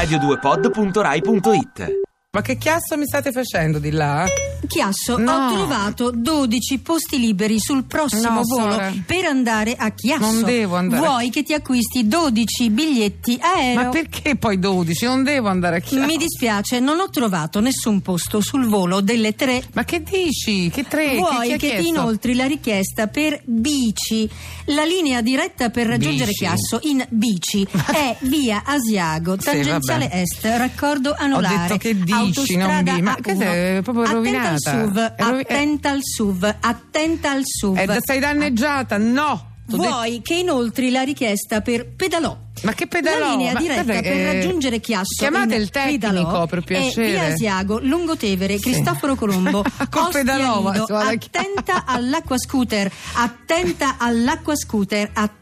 radio2pod.rai.it Ma che chiasso mi state facendo di là? Chiasso, No. ho trovato 12 posti liberi sul prossimo No, volo per andare a Chiasso. Non devo andare. Vuoi che ti acquisti 12 biglietti aereo? Ma perché poi 12? Non devo andare a chiasso. Mi dispiace, non ho trovato nessun posto sul volo delle tre. Ma che dici? Che tre? Vuoi chi, chi ha che ti inoltri la richiesta per bici? La linea diretta per raggiungere Bici? Chiasso in bici è via Asiago, Sì, tangenziale vabbè. est, raccordo anulare. detto che dici, non autostrada bi- ma A1. questa è proprio attenta rovinata. al SUV, attenta al SUV, attenta al SUV. Eh, sei danneggiata? No! Vuoi che inoltri la richiesta per pedalò? Ma che pedalò? La linea Ma diretta guarda, per eh, raggiungere Chiasso Chiamate il tecnico, pedalò per piacere. via Asiago, Lungotevere, Cristoforo Colombo, Col Ostia pedalò, ma Lido, attenta all'acqua scooter, attenta all'acqua scooter, attenta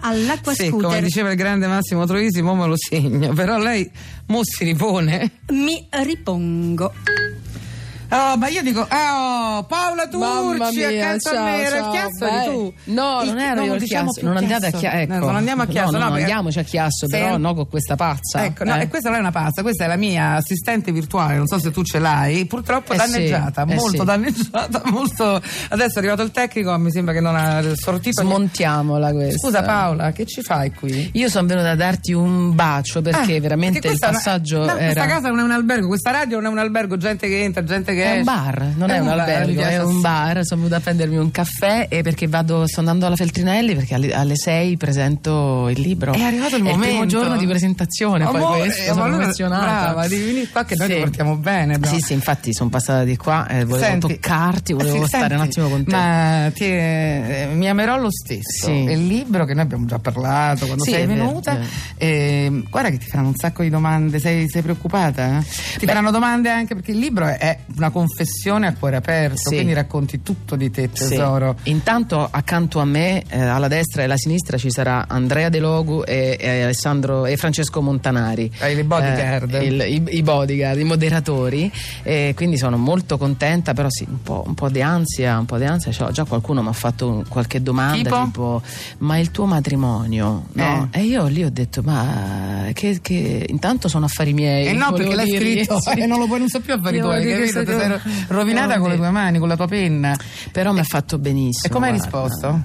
all'acqua Sì, come scooter. diceva il grande Massimo Troisi, mo me lo segno. Però lei mo si ripone. Mi ripongo. Oh, ma io dico, oh, Paola Turci, accanto ciao, a me, era il chiasso beh. eri tu. No, non ero io il diciamo chiasso, non andate a Chiasso, ecco. No, non andiamo a chiasso, No, no, no, perché- andiamoci a Chiasso, Sei- però no con questa pazza. Ecco, no, eh. e questa non è una pazza, questa è la mia assistente virtuale, non so se tu ce l'hai, purtroppo Eh danneggiata, sì, eh molto sì. danneggiata, molto... Adesso è arrivato il tecnico, mi sembra che non ha sortito... Smontiamola questa. Scusa Paola, che ci fai qui? Io sono venuta a darti un bacio perché Ah, veramente perché il una- passaggio no, era Questa casa non è un albergo, questa radio non è un albergo, gente che entra, gente che È esce. un bar, non è, un, bar, mi albergo, è un bar. Sono venuta a prendermi un caffè e perché vado, sto andando alla Feltrinelli perché alle, alle 6 presento il libro. È arrivato il È momento. il primo giorno di presentazione, poi Amore, questo, ma sono allora- emozionata. Brava, devi venire qua che noi Sì. ti portiamo bene. abbiamo- Sì, sì, infatti sono passata di qua e volevo Senti, toccarti, volevo sì, stare senti, un attimo con te. Ma ti, eh, mi amerò lo stesso. Sì. È il libro che noi abbiamo già parlato quando sei è venuta. è. Eh, guarda che ti faranno un sacco di domande. Sei, sei preoccupata? Ti faranno domande anche perché il libro è una confessione a cuore aperto, Sì. quindi racconti tutto di te, Sì. tesoro. Intanto accanto a me, eh, alla destra e alla sinistra, ci sarà Andrea De Logu e, e Alessandro e Francesco Montanari. Eh, i bodyguard. Eh, il- i, i bodyguard, i moderatori. E quindi sono molto contenta, però sì, un po', un po' di ansia, un po' di ansia. c'ho. già qualcuno mi ha fatto un- qualche domanda Tipo? ma il tuo matrimonio? No? Eh. E io lì ho detto, ma che, che- intanto sono affari miei. E no, perché l'hai dirgli, scritto sì. e non lo puoi non so più affari tuoi, dire capito? Sei rovinata con le tue mani, con la tua penna. Però mi ha fatto benissimo. E come hai risposto?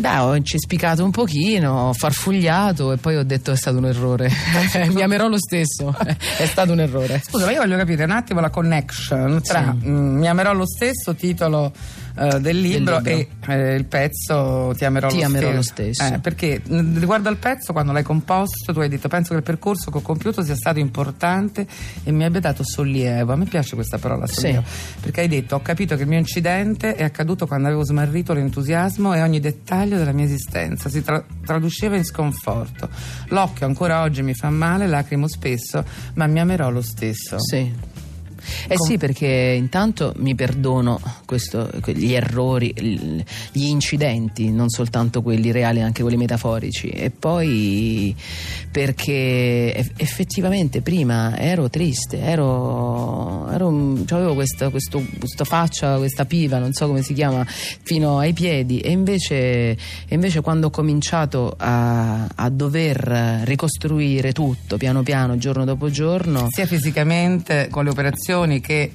Beh, ho incispicato un pochino, ho farfugliato e poi ho detto è stato un errore. Mi amerò lo stesso, è stato un errore. Scusa, ma io voglio capire un attimo la connection tra Sì. mm, Mi amerò lo stesso titolo eh, del libro, libro. e eh, il pezzo Ti amerò, Ti lo, amerò lo stesso. stesso. Eh, perché mm, riguardo al pezzo, quando l'hai composto, tu hai detto penso che il percorso che ho compiuto sia stato importante e mi abbia dato sollievo. A me piace questa parola sollievo, perché hai detto ho capito che il mio incidente è accaduto quando avevo smarrito l'entusiasmo e ogni dettaglio della mia esistenza. Si tra- traduceva in sconforto. L'occhio ancora oggi mi fa male, lacrimo spesso, ma mi amerò lo stesso. Sì. Eh sì, perché intanto mi perdono questo- gli errori, gli incidenti, non soltanto quelli reali, anche quelli metaforici. E poi perché eff- effettivamente prima ero triste, ero, ero avevo questa, questo- questa faccia, questa piva, non so come si chiama, fino ai piedi. E invece, invece quando ho cominciato a, a dover ricostruire tutto piano piano, giorno dopo giorno, sia fisicamente con le operazioni che, che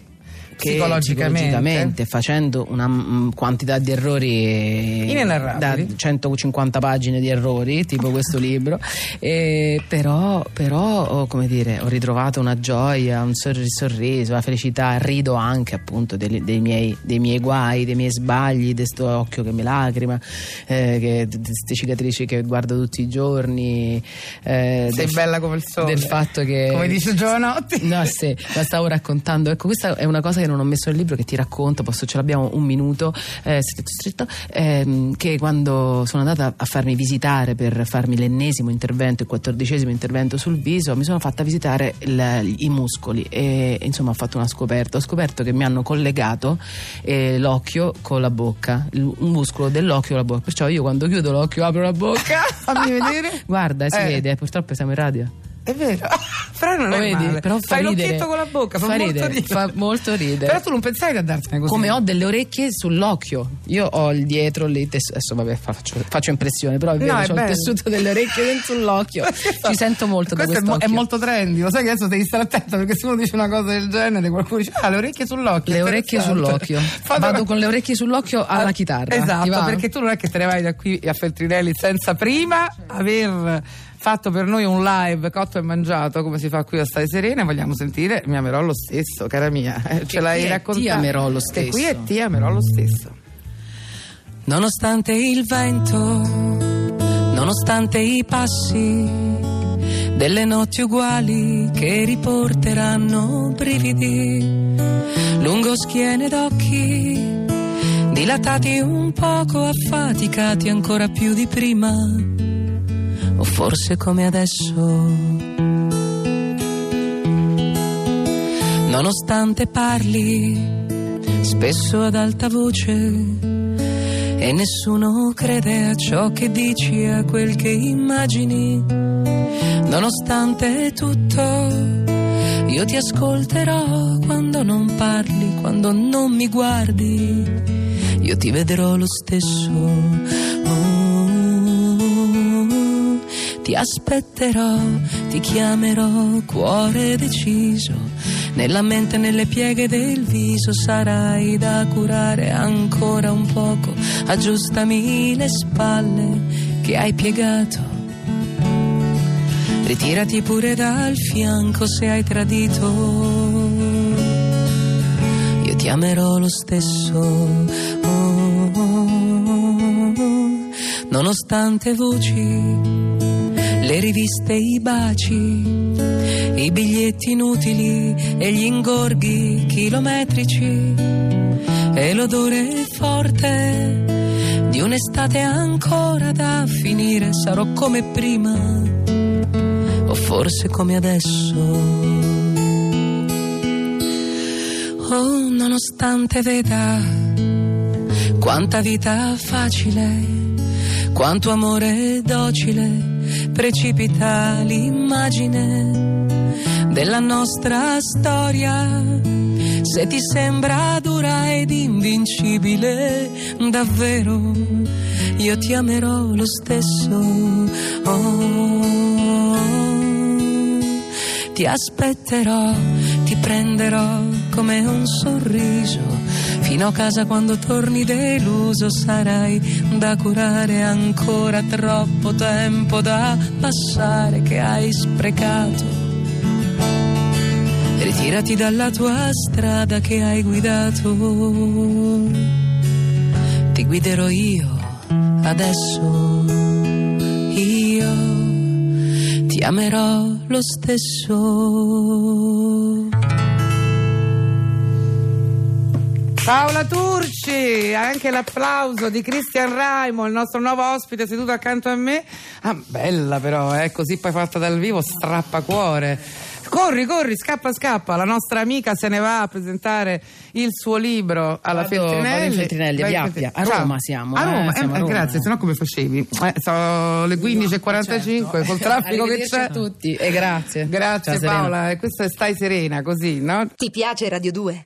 psicologicamente. psicologicamente, facendo una mm, quantità di errori Inenarrabili. da 150 pagine di errori tipo questo libro e però, però oh, come dire ho ritrovato una gioia un sorri- sorriso una felicità rido anche appunto dei, dei miei, dei miei guai dei miei sbagli di sto occhio che mi lacrima eh, di queste cicatrici che guardo tutti i giorni eh, Sei del- bella come il sole. del fatto che Come dice Giovanotti. No, sì, la stavo raccontando. Ecco, questa è una cosa che non ho messo nel libro, che ti racconto, posso, ce l'abbiamo un minuto, eh, stretto, stretto, ehm, che quando sono andata a farmi visitare per farmi l'ennesimo intervento, il quattordicesimo intervento sul viso, mi sono fatta visitare il- i muscoli e insomma ho fatto una scoperta. Ho scoperto che mi hanno collegato eh, l'occhio con la bocca, il- un muscolo dell'occhio con la bocca. Perciò io quando chiudo l'occhio apro la bocca. Fammi vedere. Guarda, si Eh. vede, eh, purtroppo siamo in radio. È vero. Però non Lo è vedi? male. Però fa Fai ridere. l'occhietto con la bocca, fa, Fa molto ridere, ridere. fa molto ridere. Però tu non pensavi di andartene così. Come ho delle orecchie sull'occhio. Io ho il dietro lì, tes- adesso vabbè faccio, faccio impressione, però è vero, No, è ho il tessuto delle orecchie dentro sull'occhio. Ci sento molto da Questo è, mo- è molto trendy, lo sai che adesso devi stare attento perché se uno dice una cosa del genere qualcuno dice ah le orecchie sull'occhio. Le orecchie sull'occhio. Vado con le orecchie sull'occhio alla Ah, chitarra. Esatto, perché tu non è che te ne vai da qui a Feltrinelli senza prima aver fatto per noi un live cotto e mangiato come si fa qui a Stai Serena e vogliamo sentire Mi amerò lo stesso, cara mia. Eh, Ce l'hai raccontato. Ti amerò lo Che stesso. qui è ti amerò lo stesso. Nonostante il vento, nonostante i passi delle notti uguali che riporteranno brividi lungo schiene d'occhi dilatati un poco affaticati ancora più di prima o forse come adesso nonostante parli spesso ad alta voce e nessuno crede a ciò che dici, a quel che immagini. Nonostante tutto, io ti ascolterò quando non parli, quando non mi guardi, io ti vedrò lo stesso. Ti aspetterò, ti chiamerò, cuore deciso. Nella mente, nelle pieghe del viso sarai da curare ancora un poco. Aggiustami le spalle che hai piegato. Ritirati pure dal fianco se hai tradito. Io ti amerò lo stesso. Oh, oh, oh. Nonostante voci, le riviste, i baci i biglietti inutili e gli ingorghi chilometrici. E l'odore forte di un'estate ancora da finire. Sarò come prima o forse come adesso. Oh nonostante veda quanta vita facile quanto amore docile precipita l'immagine della nostra storia. Se ti sembra dura ed invincibile, davvero io ti amerò lo stesso. Oh, ti aspetterò, ti prenderò come un sorriso. Fino a casa quando torni deluso sarai da curare ancora troppo tempo da passare che hai sprecato ritirati dalla tua strada che hai guidato. Ti guiderò io adesso. Io ti amerò lo stesso. Paola Turci, anche l'applauso di Cristian Raimo, il nostro nuovo ospite seduto accanto a me. Ah, bella però, eh, così poi fatta dal vivo, strappa cuore. Corri, corri, scappa, scappa. La nostra amica se ne va a presentare il suo libro alla Vado- vado in Feltrinelli. Feltrinelli, Vai in a Feltrinelli. A Ciao. Roma siamo, A eh, Roma, siamo a eh, Roma. grazie, se no come facevi? Eh, sono le 15.45 col traffico che Arrivederci c'è. a tutti e grazie. Grazie Ciao. Paola, e questo è Stai Serena, così, no? Ti piace Radio 2?